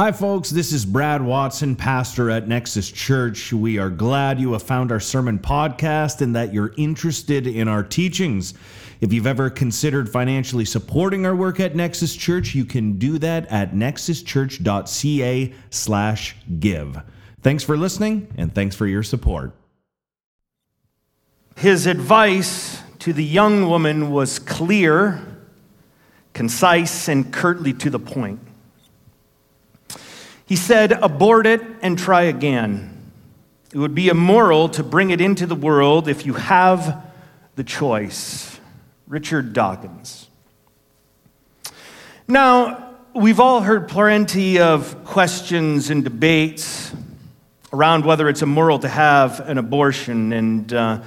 Hi, folks. This is Brad Watson, pastor at Nexus Church. We are glad you have found our sermon podcast and that you're interested in our teachings. If you've ever considered financially supporting our work at Nexus Church, you can do that at nexuschurch.ca/give. Thanks for listening and thanks for your support. His advice to the young woman was clear, concise, and curtly to the point. He said, Abort it and try again. It would be immoral to bring it into the world if you have the choice. Richard Dawkins. Now, we've all heard plenty of questions and debates around whether it's immoral to have an abortion. And uh,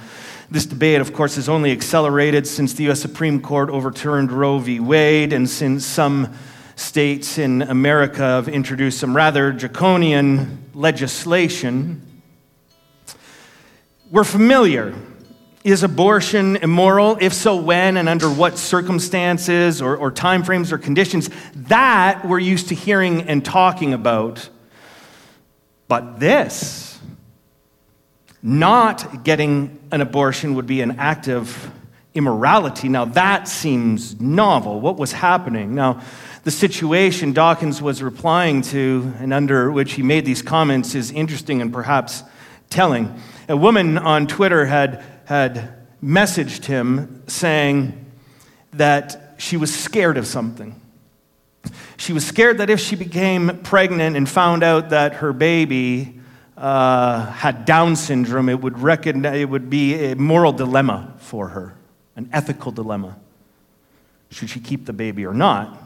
this debate, of course, has only accelerated since the U.S. Supreme Court overturned Roe v. Wade and since some states in America have introduced some rather draconian legislation. We're familiar. Is abortion immoral? If so, when and under what circumstances or, or timeframes or conditions? That we're used to hearing and talking about. But this, not getting an abortion would be an act of immorality. Now, that seems novel. What was happening? Now, the situation Dawkins was replying to and under which he made these comments is interesting and perhaps telling. A woman on Twitter had, had messaged him saying that she was scared of something. She was scared that if she became pregnant and found out that her baby uh, had Down syndrome, it would, it would be a moral dilemma for her, an ethical dilemma. Should she keep the baby or not?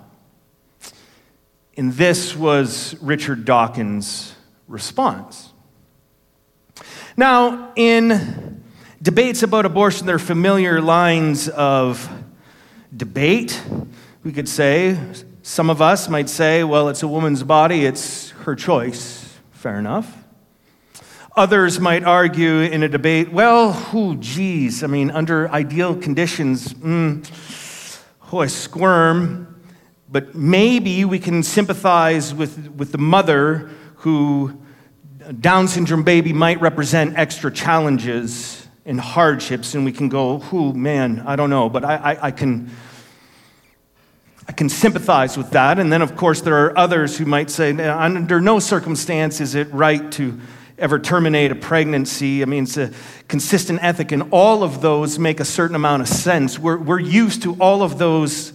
And this was Richard Dawkins' response. Now, in debates about abortion, there are familiar lines of debate. We could say, some of us might say, well, it's a woman's body, it's her choice. Fair enough. Others might argue in a debate, well, who, geez, I mean, under ideal conditions, mm, oh, I squirm. But maybe we can sympathize with, with the mother who Down syndrome baby might represent extra challenges and hardships, and we can go, "Who, man, I don't know," but I, I, I, can. I can sympathize with that. And then, of course, there are others who might say, under no circumstance is it right to ever terminate a pregnancy. I mean, it's a consistent ethic, and all of those make a certain amount of sense. We're, we're used to all of those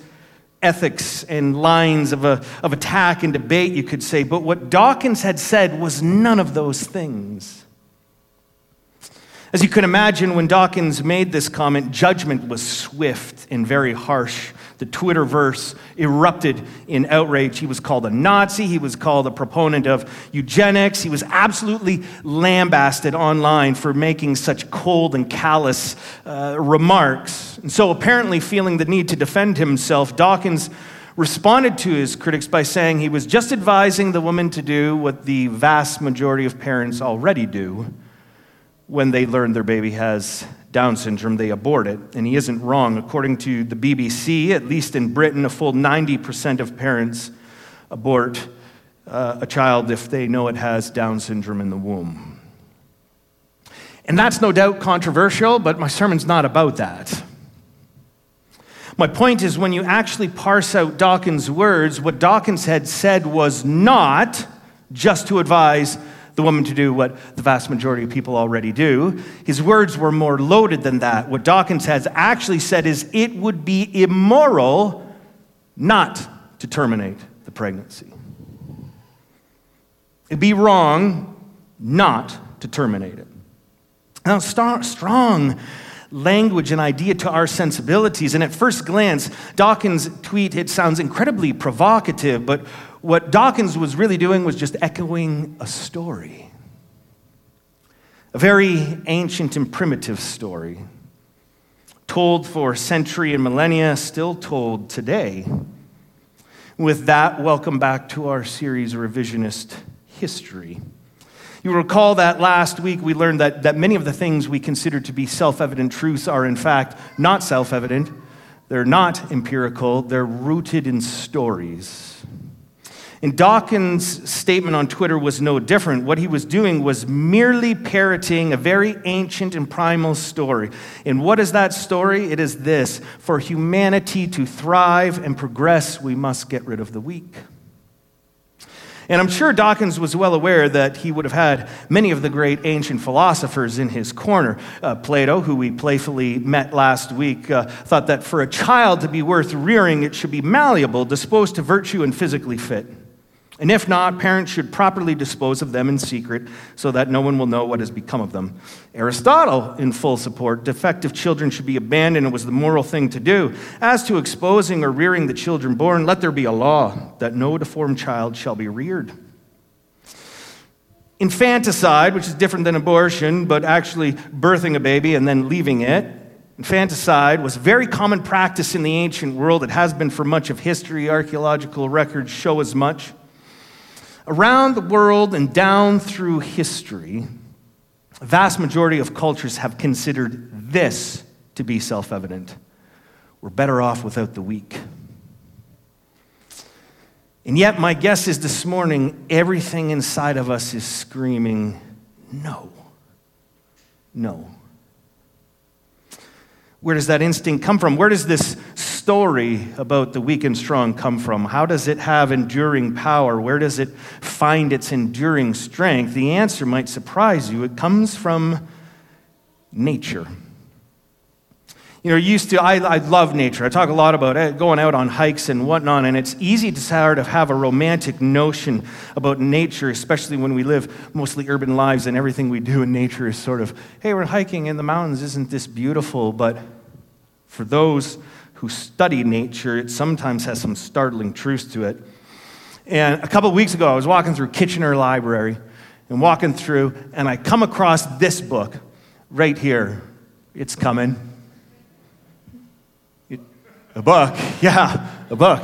ethics and lines of, a, of attack and debate, you could say. But what Dawkins had said was none of those things. As you can imagine, when Dawkins made this comment, judgment was swift and very harsh. The Twitterverse erupted in outrage. He was called a Nazi. He was called a proponent of eugenics. He was absolutely lambasted online for making such cold and callous uh, remarks. And so, apparently, feeling the need to defend himself, Dawkins responded to his critics by saying he was just advising the woman to do what the vast majority of parents already do when they learn their baby has down syndrome, they abort it. And he isn't wrong. According to the BBC, at least in Britain, a full 90% of parents abort uh, a child if they know it has Down syndrome in the womb. And that's no doubt controversial, but my sermon's not about that. My point is, when you actually parse out Dawkins' words, what Dawkins had said was not just to advise the woman to do what the vast majority of people already do. His words were more loaded than that. What Dawkins has actually said is it would be immoral not to terminate the pregnancy. It'd be wrong not to terminate it. Now, strong language and idea to our sensibilities. And at first glance, Dawkins' tweet, it sounds incredibly provocative, but what Dawkins was really doing was just echoing a story. A very ancient and primitive story, told for century and millennia, still told today. With that, welcome back to our series, Revisionist History. You recall that last week we learned that, that many of the things we consider to be self evident truths are, in fact, not self evident. They're not empirical, they're rooted in stories. And Dawkins' statement on Twitter was no different. What he was doing was merely parroting a very ancient and primal story. And what is that story? It is this For humanity to thrive and progress, we must get rid of the weak. And I'm sure Dawkins was well aware that he would have had many of the great ancient philosophers in his corner. Uh, Plato, who we playfully met last week, uh, thought that for a child to be worth rearing, it should be malleable, disposed to virtue, and physically fit. And if not, parents should properly dispose of them in secret so that no one will know what has become of them. Aristotle, in full support, defective children should be abandoned. It was the moral thing to do. As to exposing or rearing the children born, let there be a law that no deformed child shall be reared. Infanticide, which is different than abortion, but actually birthing a baby and then leaving it, Infanticide was very common practice in the ancient world. It has been for much of history. Archaeological records show as much. Around the world and down through history, a vast majority of cultures have considered this to be self evident. We're better off without the weak. And yet, my guess is this morning, everything inside of us is screaming, no, no. Where does that instinct come from? Where does this story about the weak and strong come from? How does it have enduring power? Where does it find its enduring strength? The answer might surprise you. It comes from nature. You know, used to, I, I love nature. I talk a lot about it, going out on hikes and whatnot, and it's easy to sort of have a romantic notion about nature, especially when we live mostly urban lives and everything we do in nature is sort of, hey, we're hiking in the mountains, isn't this beautiful? But for those who study nature, it sometimes has some startling truths to it. And a couple weeks ago, I was walking through Kitchener Library and walking through, and I come across this book right here. It's coming. It, a book, yeah, a book.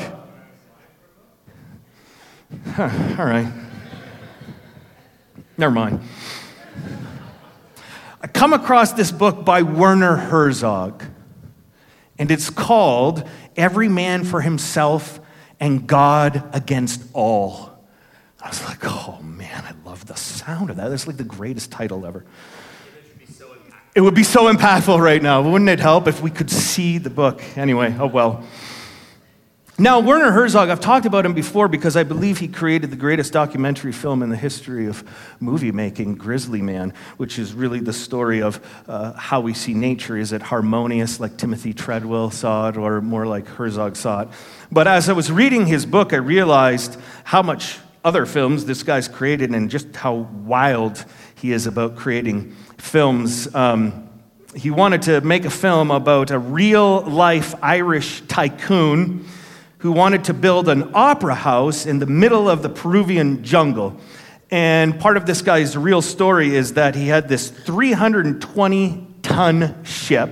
Huh, all right. Never mind. I come across this book by Werner Herzog and it's called Every Man for Himself and God Against All. I was like, oh man, I love the sound of that. That's like the greatest title ever. It would be so impactful right now. Wouldn't it help if we could see the book? Anyway, oh well. Now, Werner Herzog, I've talked about him before because I believe he created the greatest documentary film in the history of movie making, Grizzly Man, which is really the story of uh, how we see nature. Is it harmonious like Timothy Treadwell saw it, or more like Herzog saw it? But as I was reading his book, I realized how much other films this guy's created and just how wild he is about creating films. Um, he wanted to make a film about a real life Irish tycoon who wanted to build an opera house in the middle of the Peruvian jungle. And part of this guy's real story is that he had this 320 ton ship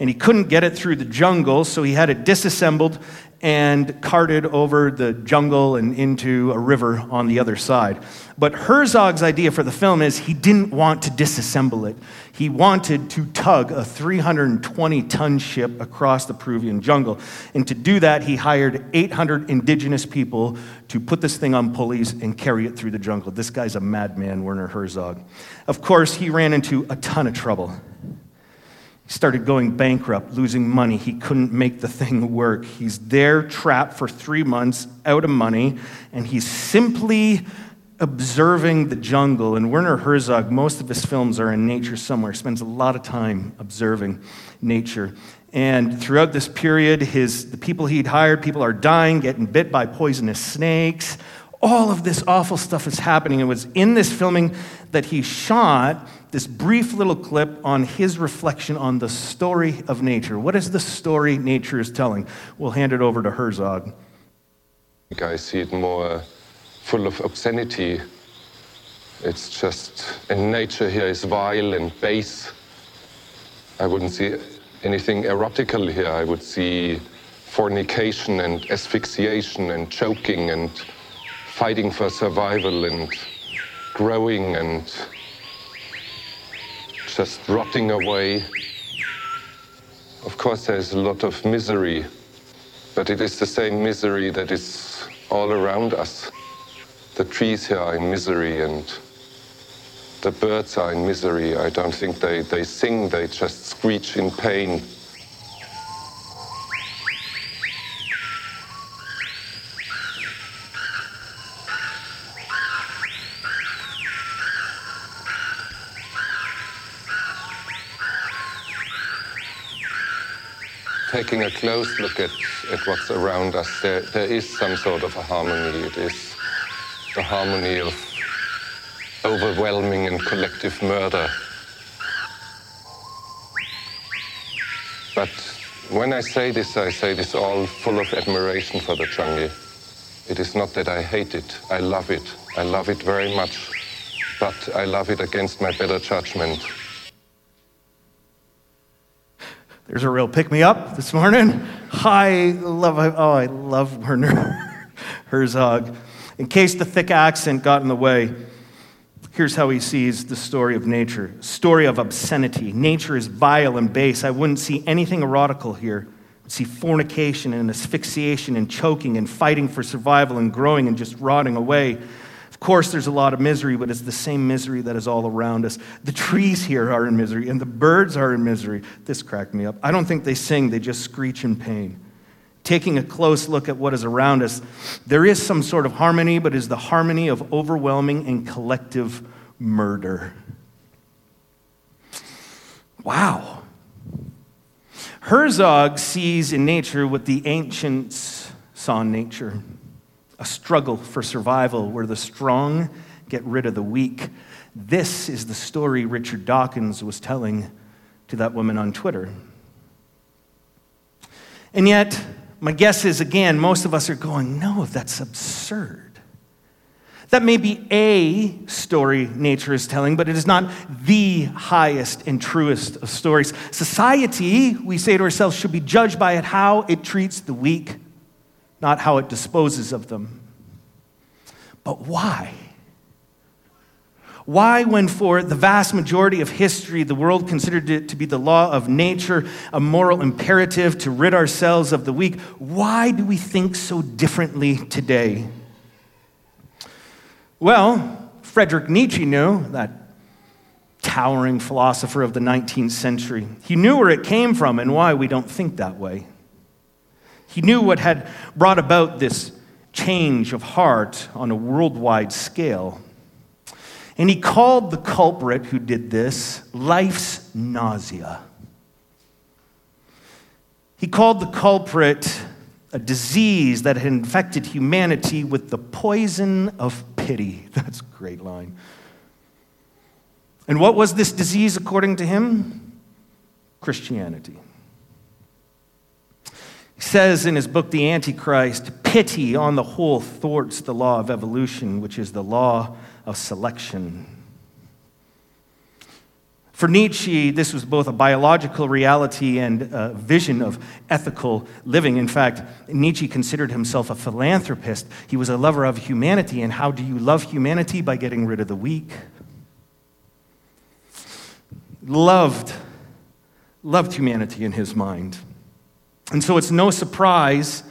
and he couldn't get it through the jungle, so he had it disassembled and carted over the jungle and into a river on the other side. But Herzog's idea for the film is he didn't want to disassemble it. He wanted to tug a 320 ton ship across the Peruvian jungle. And to do that, he hired 800 indigenous people to put this thing on pulleys and carry it through the jungle. This guy's a madman, Werner Herzog. Of course, he ran into a ton of trouble. He started going bankrupt, losing money. He couldn't make the thing work. He's there trapped for three months, out of money, and he's simply observing the jungle. And Werner Herzog, most of his films are in nature somewhere, spends a lot of time observing nature. And throughout this period, his, the people he'd hired, people are dying, getting bit by poisonous snakes. All of this awful stuff is happening. It was in this filming that he shot this brief little clip on his reflection on the story of nature. What is the story nature is telling? We'll hand it over to Herzog. I see it more full of obscenity. It's just, and nature here is vile and base. I wouldn't see anything erotical here. I would see fornication and asphyxiation and choking and fighting for survival and growing and just rotting away. Of course, there's a lot of misery, but it is the same misery that is all around us. The trees here are in misery and the birds are in misery. I don't think they, they sing, they just screech in pain. taking a close look at, at what's around us, there, there is some sort of a harmony. It is harmony of overwhelming and collective murder. But when I say this, I say this all full of admiration for the Changi. It is not that I hate it, I love it. I love it very much. But I love it against my better judgment. There's a real pick me up this morning. Hi, love, oh, I love Werner Herzog. In case the thick accent got in the way, here's how he sees the story of nature story of obscenity. Nature is vile and base. I wouldn't see anything erotical here. I'd see fornication and asphyxiation and choking and fighting for survival and growing and just rotting away Of course, there's a lot of misery, but it's the same misery that is all around us. The trees here are in misery, and the birds are in misery. This cracked me up. I don't think they sing, they just screech in pain. Taking a close look at what is around us, there is some sort of harmony, but is the harmony of overwhelming and collective murder. Wow. Herzog sees in nature what the ancients saw in nature a struggle for survival where the strong get rid of the weak. This is the story Richard Dawkins was telling to that woman on Twitter. And yet, my guess is again, most of us are going, no, that's absurd. That may be a story nature is telling, but it is not the highest and truest of stories. Society, we say to ourselves, should be judged by it how it treats the weak not how it disposes of them. But why? Why, when for the vast majority of history the world considered it to be the law of nature, a moral imperative to rid ourselves of the weak, why do we think so differently today? Well, Friedrich Nietzsche knew, that towering philosopher of the 19th century. He knew where it came from and why we don't think that way. He knew what had brought about this change of heart on a worldwide scale. And he called the culprit who did this life's nausea. He called the culprit a disease that had infected humanity with the poison of pity. That's a great line. And what was this disease according to him? Christianity. He says in his book, The Antichrist, pity on the whole thwarts the law of evolution, which is the law of selection. For Nietzsche, this was both a biological reality and a vision of ethical living. In fact, Nietzsche considered himself a philanthropist. He was a lover of humanity. And how do you love humanity? By getting rid of the weak. Loved, loved humanity in his mind. And so it's no surprise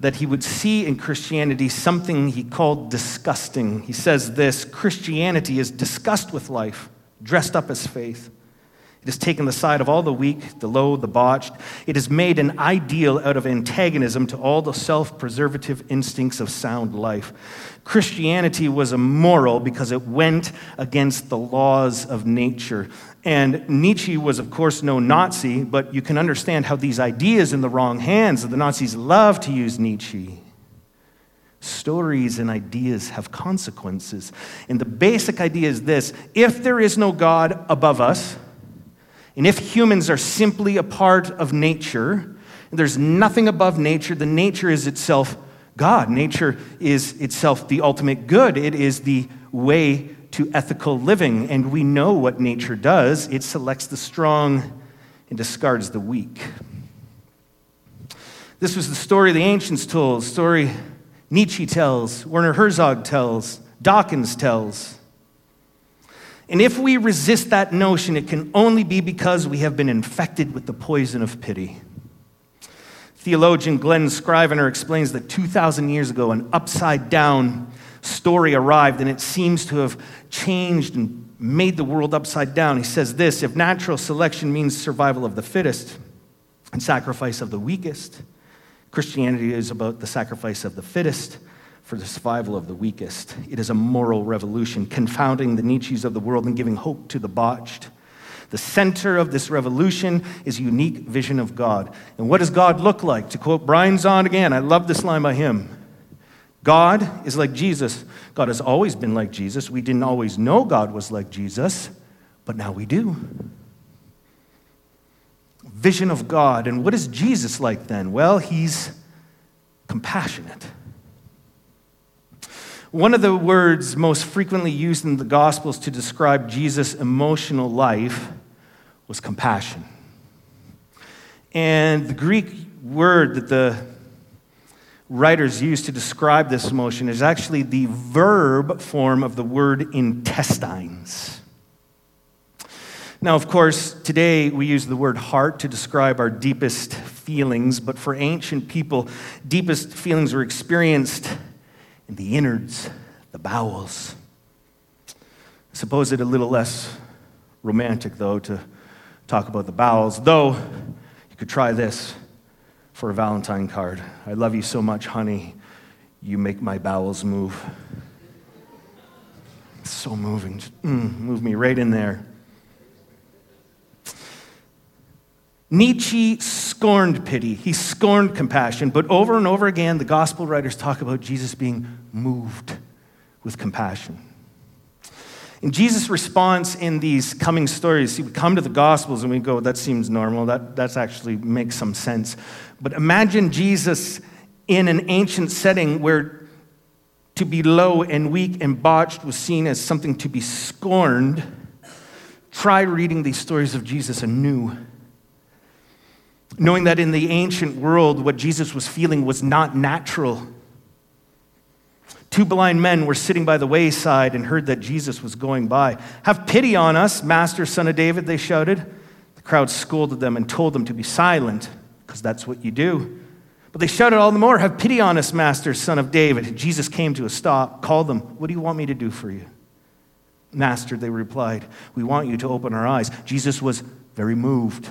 that he would see in Christianity something he called disgusting. He says this Christianity is disgust with life, dressed up as faith. It has taken the side of all the weak, the low, the botched. It has made an ideal out of antagonism to all the self preservative instincts of sound life. Christianity was immoral because it went against the laws of nature. And Nietzsche was, of course, no Nazi, but you can understand how these ideas in the wrong hands, the Nazis love to use Nietzsche. Stories and ideas have consequences. And the basic idea is this if there is no God above us, and if humans are simply a part of nature, there's nothing above nature, then nature is itself God. Nature is itself the ultimate good. It is the way to ethical living. And we know what nature does it selects the strong and discards the weak. This was the story the ancients told, the story Nietzsche tells, Werner Herzog tells, Dawkins tells. And if we resist that notion, it can only be because we have been infected with the poison of pity. Theologian Glen Scrivener explains that 2,000 years ago, an upside down story arrived, and it seems to have changed and made the world upside down. He says this if natural selection means survival of the fittest and sacrifice of the weakest, Christianity is about the sacrifice of the fittest for the survival of the weakest. It is a moral revolution, confounding the Nietzsche's of the world and giving hope to the botched. The center of this revolution is a unique vision of God. And what does God look like? To quote Brian Zahnd again, I love this line by him. God is like Jesus. God has always been like Jesus. We didn't always know God was like Jesus, but now we do. Vision of God. And what is Jesus like then? Well, he's compassionate. One of the words most frequently used in the Gospels to describe Jesus' emotional life was compassion. And the Greek word that the writers use to describe this emotion is actually the verb form of the word intestines. Now, of course, today we use the word heart to describe our deepest feelings, but for ancient people, deepest feelings were experienced in the innards, the bowels. I suppose it a little less romantic, though, to talk about the bowels, though you could try this for a Valentine card. I love you so much, honey. You make my bowels move. It's so moving. mm, move me right in there. Nietzsche scorned pity, he scorned compassion, but over and over again, the gospel writers talk about Jesus being moved with compassion. In Jesus' response in these coming stories, see, we come to the Gospels and we go, that seems normal. That that's actually makes some sense. But imagine Jesus in an ancient setting where to be low and weak and botched was seen as something to be scorned. Try reading these stories of Jesus anew knowing that in the ancient world, what Jesus was feeling was not natural. Two blind men were sitting by the wayside and heard that Jesus was going by. Have pity on us, Master, son of David, they shouted. The crowd scolded them and told them to be silent, because that's what you do. But they shouted all the more, Have pity on us, Master, son of David. Jesus came to a stop, called them, What do you want me to do for you? Master, they replied, We want you to open our eyes. Jesus was very moved.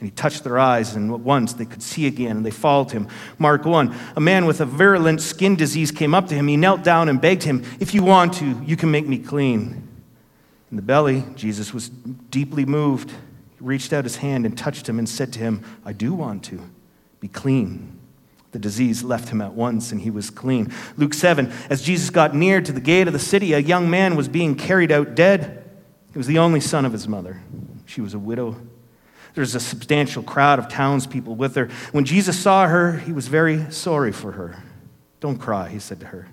And he touched their eyes, and at once they could see again, and they followed him. Mark 1 A man with a virulent skin disease came up to him. He knelt down and begged him, If you want to, you can make me clean. In the belly, Jesus was deeply moved. He reached out his hand and touched him and said to him, I do want to. Be clean. The disease left him at once, and he was clean. Luke 7 As Jesus got near to the gate of the city, a young man was being carried out dead. He was the only son of his mother. She was a widow there's a substantial crowd of townspeople with her. When Jesus saw her, he was very sorry for her. Don't cry, he said to her.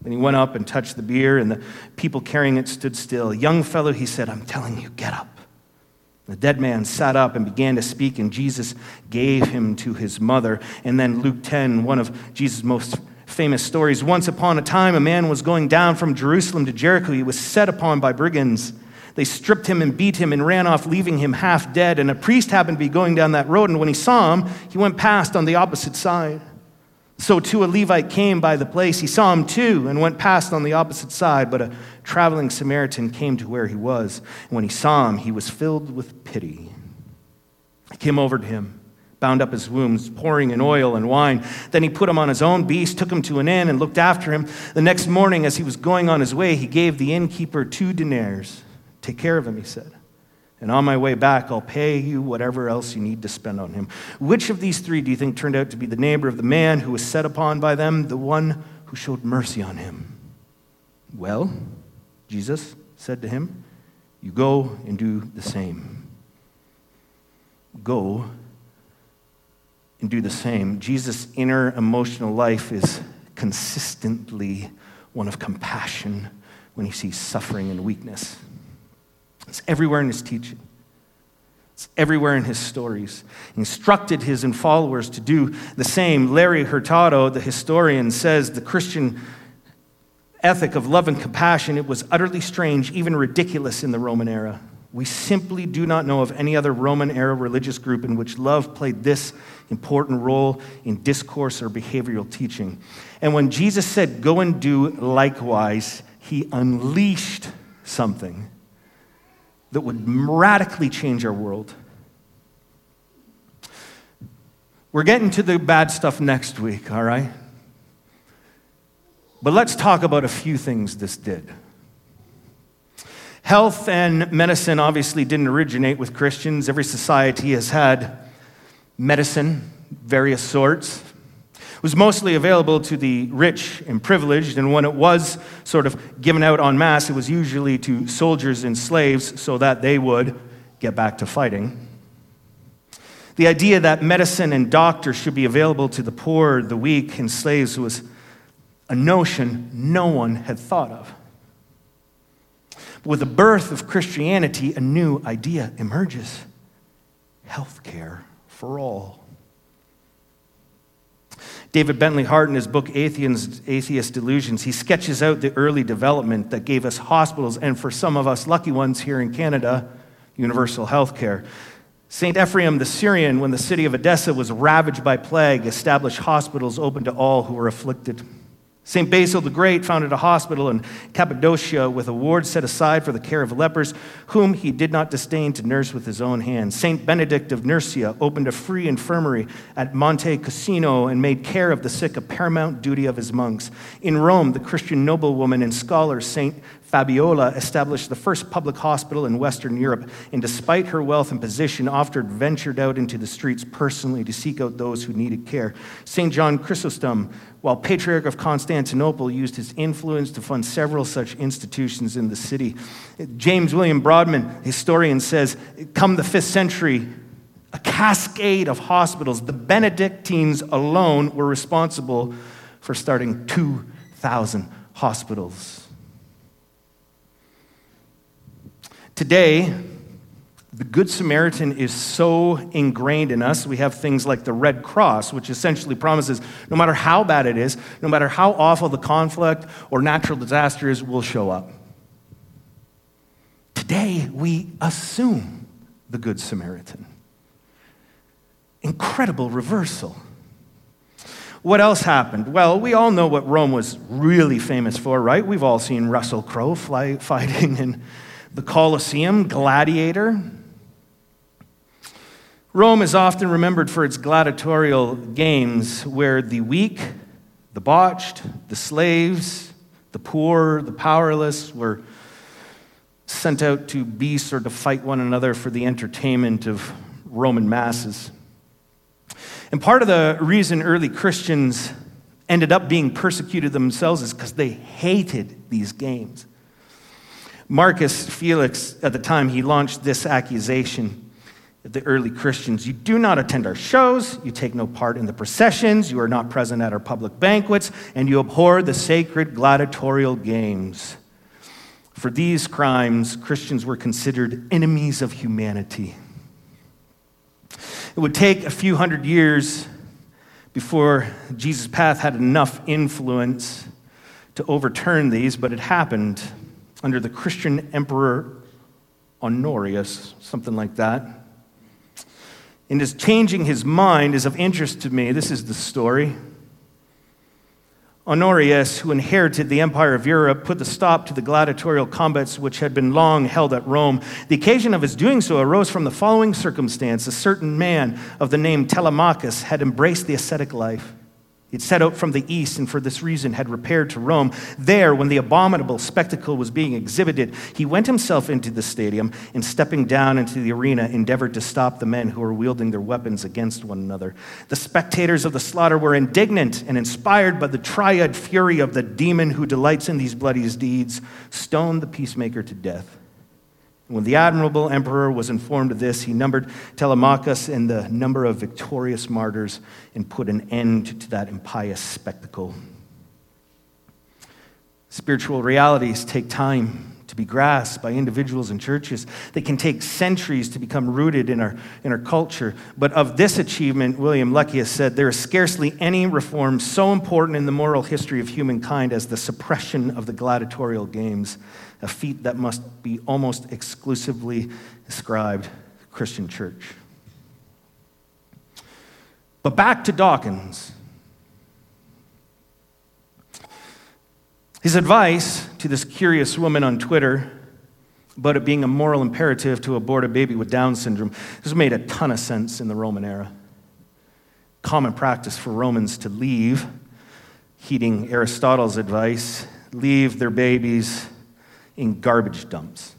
Then he went up and touched the bier, and the people carrying it stood still. Young fellow, he said, I'm telling you, get up. The dead man sat up and began to speak, and Jesus gave him to his mother. And then Luke 10, one of Jesus' most famous stories. Once upon a time, a man was going down from Jerusalem to Jericho. He was set upon by brigands. They stripped him and beat him and ran off, leaving him half dead. And a priest happened to be going down that road, and when he saw him, he went past on the opposite side. So too a Levite came by the place. He saw him too and went past on the opposite side. But a traveling Samaritan came to where he was. And when he saw him, he was filled with pity. He came over to him, bound up his wounds, pouring in oil and wine. Then he put him on his own beast, took him to an inn, and looked after him. The next morning, as he was going on his way, he gave the innkeeper two denars Take care of him, he said. And on my way back, I'll pay you whatever else you need to spend on him. Which of these three do you think turned out to be the neighbor of the man who was set upon by them, the one who showed mercy on him? Well, Jesus said to him, You go and do the same. Go and do the same. Jesus' inner emotional life is consistently one of compassion when he sees suffering and weakness. It's everywhere in his teaching. It's everywhere in his stories. He instructed his followers to do the same. Larry Hurtado, the historian, says the Christian ethic of love and compassion, it was utterly strange, even ridiculous in the Roman era. We simply do not know of any other Roman era religious group in which love played this important role in discourse or behavioral teaching. And when Jesus said, Go and do likewise, he unleashed something that would radically change our world. We're getting to the bad stuff next week, all right? But let's talk about a few things this did. Health and medicine obviously didn't originate with Christians. Every society has had medicine, various sorts. Was mostly available to the rich and privileged, and when it was sort of given out en masse, it was usually to soldiers and slaves so that they would get back to fighting. The idea that medicine and doctors should be available to the poor, the weak, and slaves was a notion no one had thought of. But with the birth of Christianity, a new idea emerges health care for all. David Bentley Hart, in his book Atheist Delusions, he sketches out the early development that gave us hospitals, and for some of us lucky ones here in Canada, universal health care. St. Ephraim the Syrian, when the city of Edessa was ravaged by plague, established hospitals open to all who were afflicted. St. Basil the Great founded a hospital in Cappadocia with a ward set aside for the care of lepers, whom he did not disdain to nurse with his own hands. St. Benedict of Nursia opened a free infirmary at Monte Cassino and made care of the sick a paramount duty of his monks. In Rome, the Christian noblewoman and scholar St. Fabiola established the first public hospital in Western Europe, and despite her wealth and position, often ventured out into the streets personally to seek out those who needed care. St. John Chrysostom, while Patriarch of Constantinople, used his influence to fund several such institutions in the city. James William Brodman, historian, says, Come the fifth century, a cascade of hospitals. The Benedictines alone were responsible for starting 2,000 hospitals. Today, the Good Samaritan is so ingrained in us. We have things like the Red Cross, which essentially promises no matter how bad it is, no matter how awful the conflict or natural disaster is, we'll show up. Today, we assume the Good Samaritan. Incredible reversal. What else happened? Well, we all know what Rome was really famous for, right? We've all seen Russell Crowe fly, fighting in the Colosseum, gladiator. Rome is often remembered for its gladiatorial games where the weak, the botched, the slaves, the poor, the powerless were sent out to beast or to fight one another for the entertainment of Roman masses. And part of the reason early Christians ended up being persecuted themselves is because they hated these games. Marcus Felix, at the time, he launched this accusation of the early Christians You do not attend our shows, you take no part in the processions, you are not present at our public banquets, and you abhor the sacred gladiatorial games. For these crimes, Christians were considered enemies of humanity. It would take a few hundred years before Jesus' path had enough influence to overturn these, but it happened under the Christian emperor Honorius, something like that. And his changing his mind is of interest to me. This is the story. Honorius, who inherited the empire of Europe, put the stop to the gladiatorial combats which had been long held at Rome. The occasion of his doing so arose from the following circumstance. A certain man of the name Telemachus had embraced the ascetic life. He had set out from the east and for this reason had repaired to Rome. There, when the abominable spectacle was being exhibited, he went himself into the stadium and stepping down into the arena endeavored to stop the men who were wielding their weapons against one another. The spectators of the slaughter were indignant and inspired by the triad fury of the demon who delights in these bloody deeds, stoned the peacemaker to death. When the admirable emperor was informed of this, he numbered Telemachus in the number of victorious martyrs and put an end to that impious spectacle. Spiritual realities take time to be grasped by individuals and churches. They can take centuries to become rooted in our, in our culture. But of this achievement, William Leckius said, there is scarcely any reform so important in the moral history of humankind as the suppression of the gladiatorial games a feat that must be almost exclusively ascribed Christian church. But back to Dawkins. His advice to this curious woman on Twitter about it being a moral imperative to abort a baby with Down syndrome, this made a ton of sense in the Roman era. Common practice for Romans to leave, heeding Aristotle's advice, leave their babies in garbage dumps.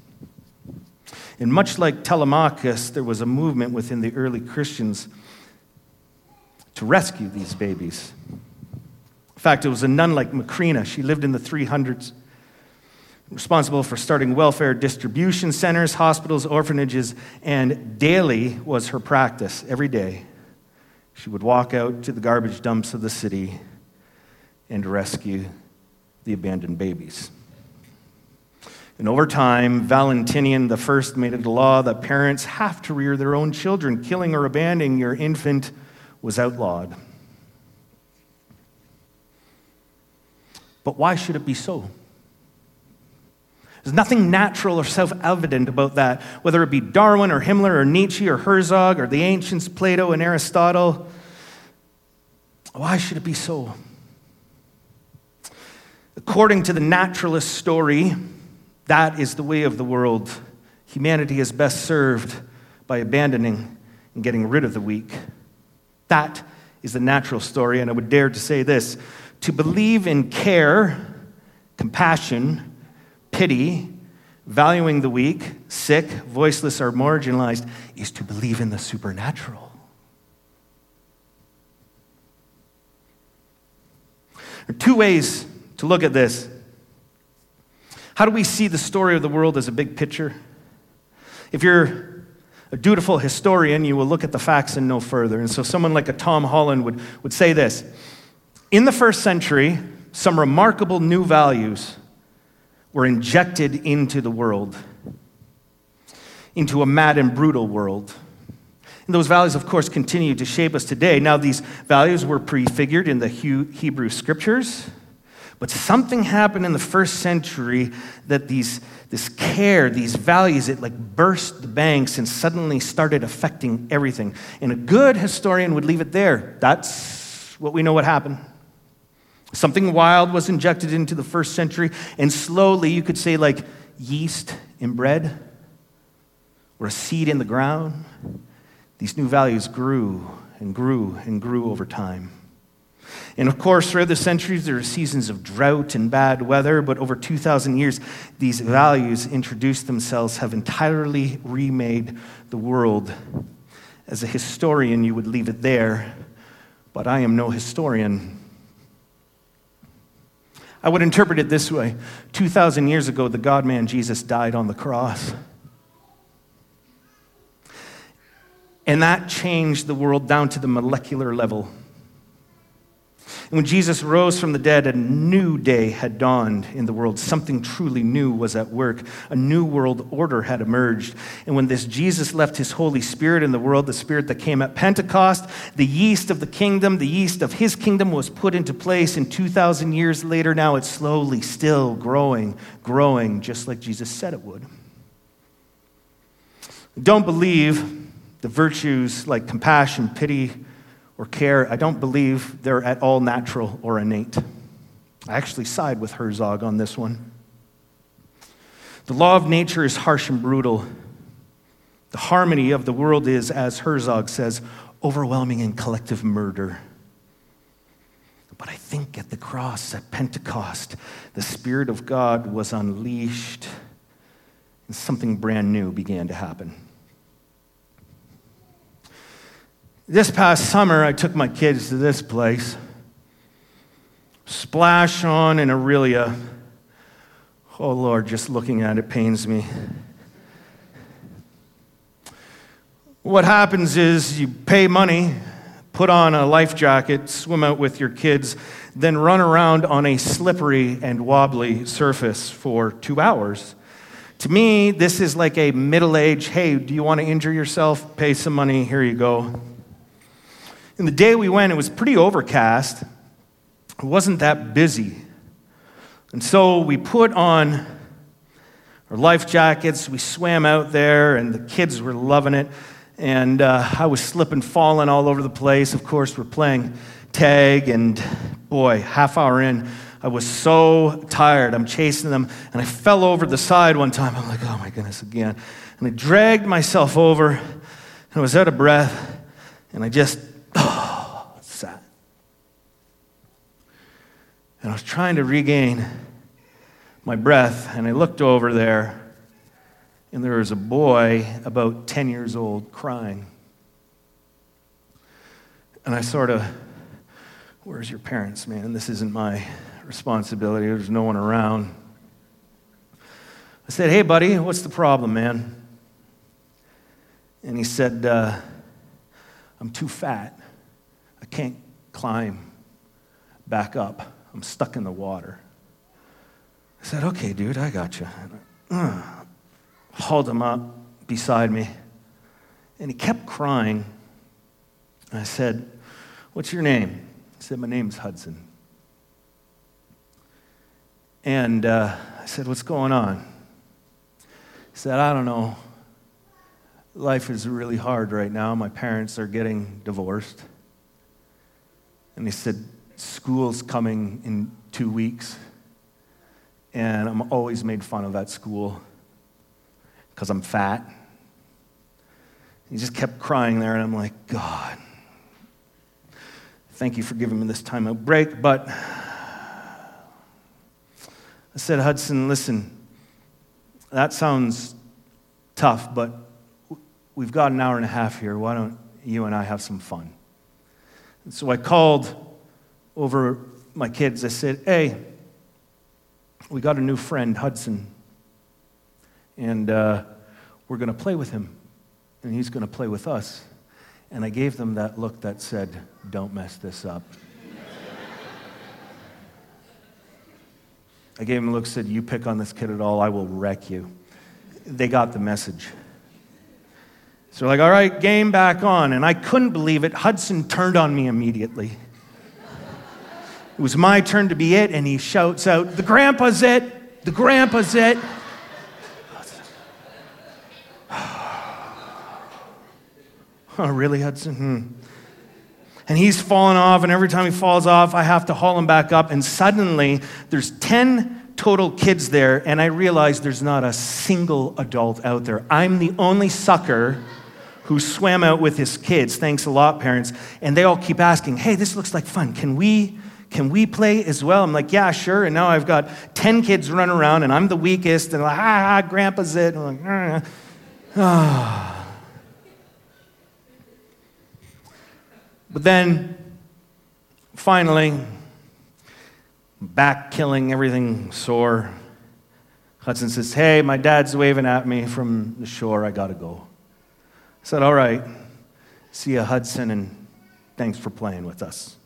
And much like Telemachus, there was a movement within the early Christians to rescue these babies. In fact, it was a nun like Macrina. She lived in the 300s, responsible for starting welfare distribution centers, hospitals, orphanages, and daily was her practice. Every day, she would walk out to the garbage dumps of the city and rescue the abandoned babies. And over time, Valentinian I made it a law that parents have to rear their own children. Killing or abandoning your infant was outlawed. But why should it be so? There's nothing natural or self evident about that, whether it be Darwin or Himmler or Nietzsche or Herzog or the ancients, Plato and Aristotle. Why should it be so? According to the naturalist story, that is the way of the world. Humanity is best served by abandoning and getting rid of the weak. That is the natural story, and I would dare to say this to believe in care, compassion, pity, valuing the weak, sick, voiceless, or marginalized is to believe in the supernatural. There are two ways to look at this. How do we see the story of the world as a big picture? If you're a dutiful historian, you will look at the facts and no further. And so, someone like a Tom Holland would, would say this In the first century, some remarkable new values were injected into the world, into a mad and brutal world. And those values, of course, continue to shape us today. Now, these values were prefigured in the Hebrew scriptures, but something happened in the first century that these, this care, these values, it like burst the banks and suddenly started affecting everything. And a good historian would leave it there. That's what we know what happened. Something wild was injected into the first century, and slowly, you could say, like yeast in bread or a seed in the ground, these new values grew and grew and grew over time. And of course, throughout the centuries, there are seasons of drought and bad weather, but over 2,000 years, these values introduced themselves, have entirely remade the world. As a historian, you would leave it there, but I am no historian. I would interpret it this way 2,000 years ago, the God man Jesus died on the cross. And that changed the world down to the molecular level. And when Jesus rose from the dead, a new day had dawned in the world. Something truly new was at work. A new world order had emerged. And when this Jesus left his Holy Spirit in the world, the Spirit that came at Pentecost, the yeast of the kingdom, the yeast of his kingdom was put into place. And 2,000 years later, now it's slowly still growing, growing, just like Jesus said it would. Don't believe the virtues like compassion, pity, or care, I don't believe they're at all natural or innate. I actually side with Herzog on this one. The law of nature is harsh and brutal. The harmony of the world is, as Herzog says, overwhelming and collective murder. But I think at the cross, at Pentecost, the Spirit of God was unleashed and something brand new began to happen. This past summer, I took my kids to this place. Splash on in Orillia. Uh, oh Lord, just looking at it pains me. What happens is you pay money, put on a life jacket, swim out with your kids, then run around on a slippery and wobbly surface for two hours. To me, this is like a middle aged hey, do you want to injure yourself? Pay some money, here you go. And the day we went, it was pretty overcast. It wasn't that busy. And so we put on our life jackets, we swam out there, and the kids were loving it. and uh, I was slipping, falling all over the place. Of course, we're playing tag, and boy, half hour in, I was so tired. I'm chasing them, and I fell over the side one time. I'm like, oh my goodness, again. And I dragged myself over, and I was out of breath, and I just, oh, sat. And I was trying to regain my breath, and I looked over there, and there was a boy about 10 years old crying. And I sort of, where's your parents, man? This isn't my responsibility. There's no one around. I said, hey, buddy, what's the problem, man? And he said, uh, I'm too fat. I can't climb back up. I'm stuck in the water. I said, okay, dude, I got you. Uh, hauled him up beside me. And he kept crying. I said, What's your name? He said, My name's Hudson. And uh, I said, What's going on? He said, I don't know. Life is really hard right now. My parents are getting divorced. And he said, School's coming in two weeks and I'm always made fun of at school because I'm fat. He just kept crying there, and I'm like, God, thank you for giving me this time of break. But I said, Hudson, listen, that sounds tough, but we've got an hour and a half here. Why don't you and I have some fun? And so I called over my kids. I said, hey, we got a new friend, Hudson, and uh, we're going to play with him, and he's going to play with us. And I gave them that look that said, Don't mess this up. I gave him a look said, You pick on this kid at all, I will wreck you. They got the message. So, like, all right, game back on. And I couldn't believe it. Hudson turned on me immediately. It was my turn to be it, and he shouts out, The grandpa's it! The grandpa's it! oh, really, Hudson? Hmm. And he's falling off, and every time he falls off, I have to haul him back up. And suddenly, there's 10 total kids there, and I realize there's not a single adult out there. I'm the only sucker who swam out with his kids. Thanks a lot, parents. And they all keep asking, Hey, this looks like fun. Can we can we play as well? I'm like, yeah, sure. And now I've got 10 kids running around and I'm the weakest. And like, ah, grandpa's it. And I'm like, ah. But then finally, back killing, everything sore. Hudson says, Hey, my dad's waving at me from the shore. I got to go. Said, All right. See you, Hudson, and thanks for playing with us.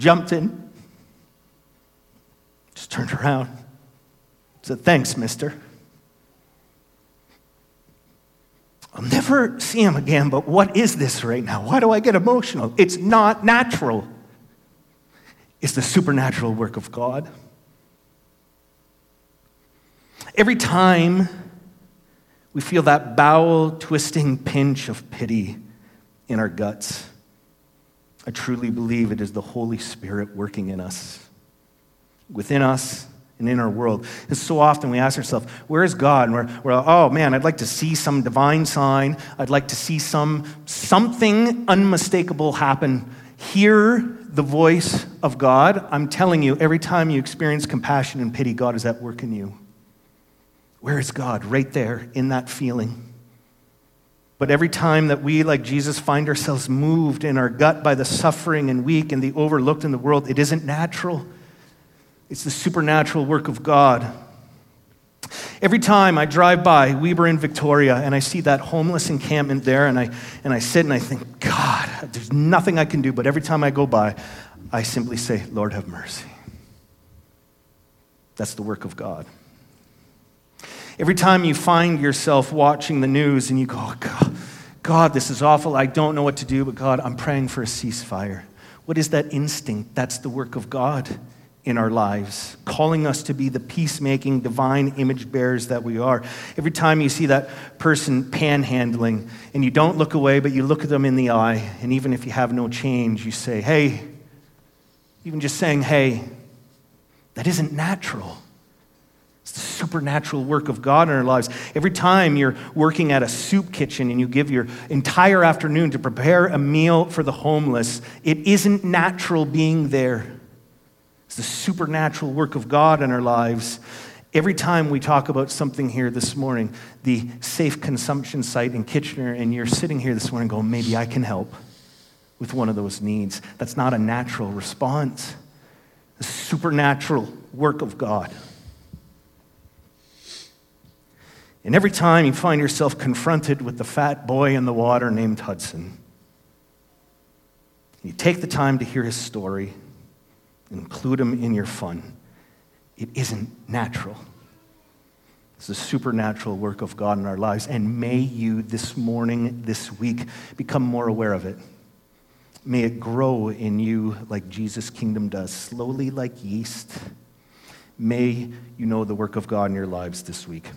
jumped in, just turned around, said, Thanks, mister. I'll never see him again, but what is this right now? Why do I get emotional? It's not natural. It's the supernatural work of God. Every time we feel that bowel twisting pinch of pity in our guts, I truly believe it is the Holy Spirit working in us, within us, and in our world. And so often we ask ourselves, where is God? And we're, we're, oh man, I'd like to see some divine sign. I'd like to see some something unmistakable happen. Hear the voice of God. I'm telling you, every time you experience compassion and pity, God is at work in you. Where is God? Right there in that feeling. But every time that we, like Jesus, find ourselves moved in our gut by the suffering and weak and the overlooked in the world, it isn't natural. It's the supernatural work of God. Every time I drive by Weber in Victoria and I see that homeless encampment there and I, and I sit and I think, God, there's nothing I can do. But every time I go by, I simply say, Lord, have mercy. That's the work of God. Every time you find yourself watching the news and you go, oh, God, God, this is awful. I don't know what to do, but God, I'm praying for a ceasefire. What is that instinct? That's the work of God in our lives, calling us to be the peacemaking, divine image bearers that we are. Every time you see that person panhandling and you don't look away, but you look at them in the eye, and even if you have no change, you say, hey, even just saying, hey, that isn't natural. It's the supernatural work of God in our lives. Every time you're working at a soup kitchen and you give your entire afternoon to prepare a meal for the homeless, it isn't natural being there. It's the supernatural work of God in our lives. Every time we talk about something here this morning, the safe consumption site in Kitchener, and you're sitting here this morning going, maybe I can help with one of those needs. That's not a natural response, the supernatural work of God. And every time you find yourself confronted with the fat boy in the water named Hudson, you take the time to hear his story include him in your fun. It isn't natural. It's the supernatural work of God in our lives. And may you this morning, this week, become more aware of it. May it grow in you like Jesus' kingdom does, slowly like yeast. May you know the work of God in your lives this week.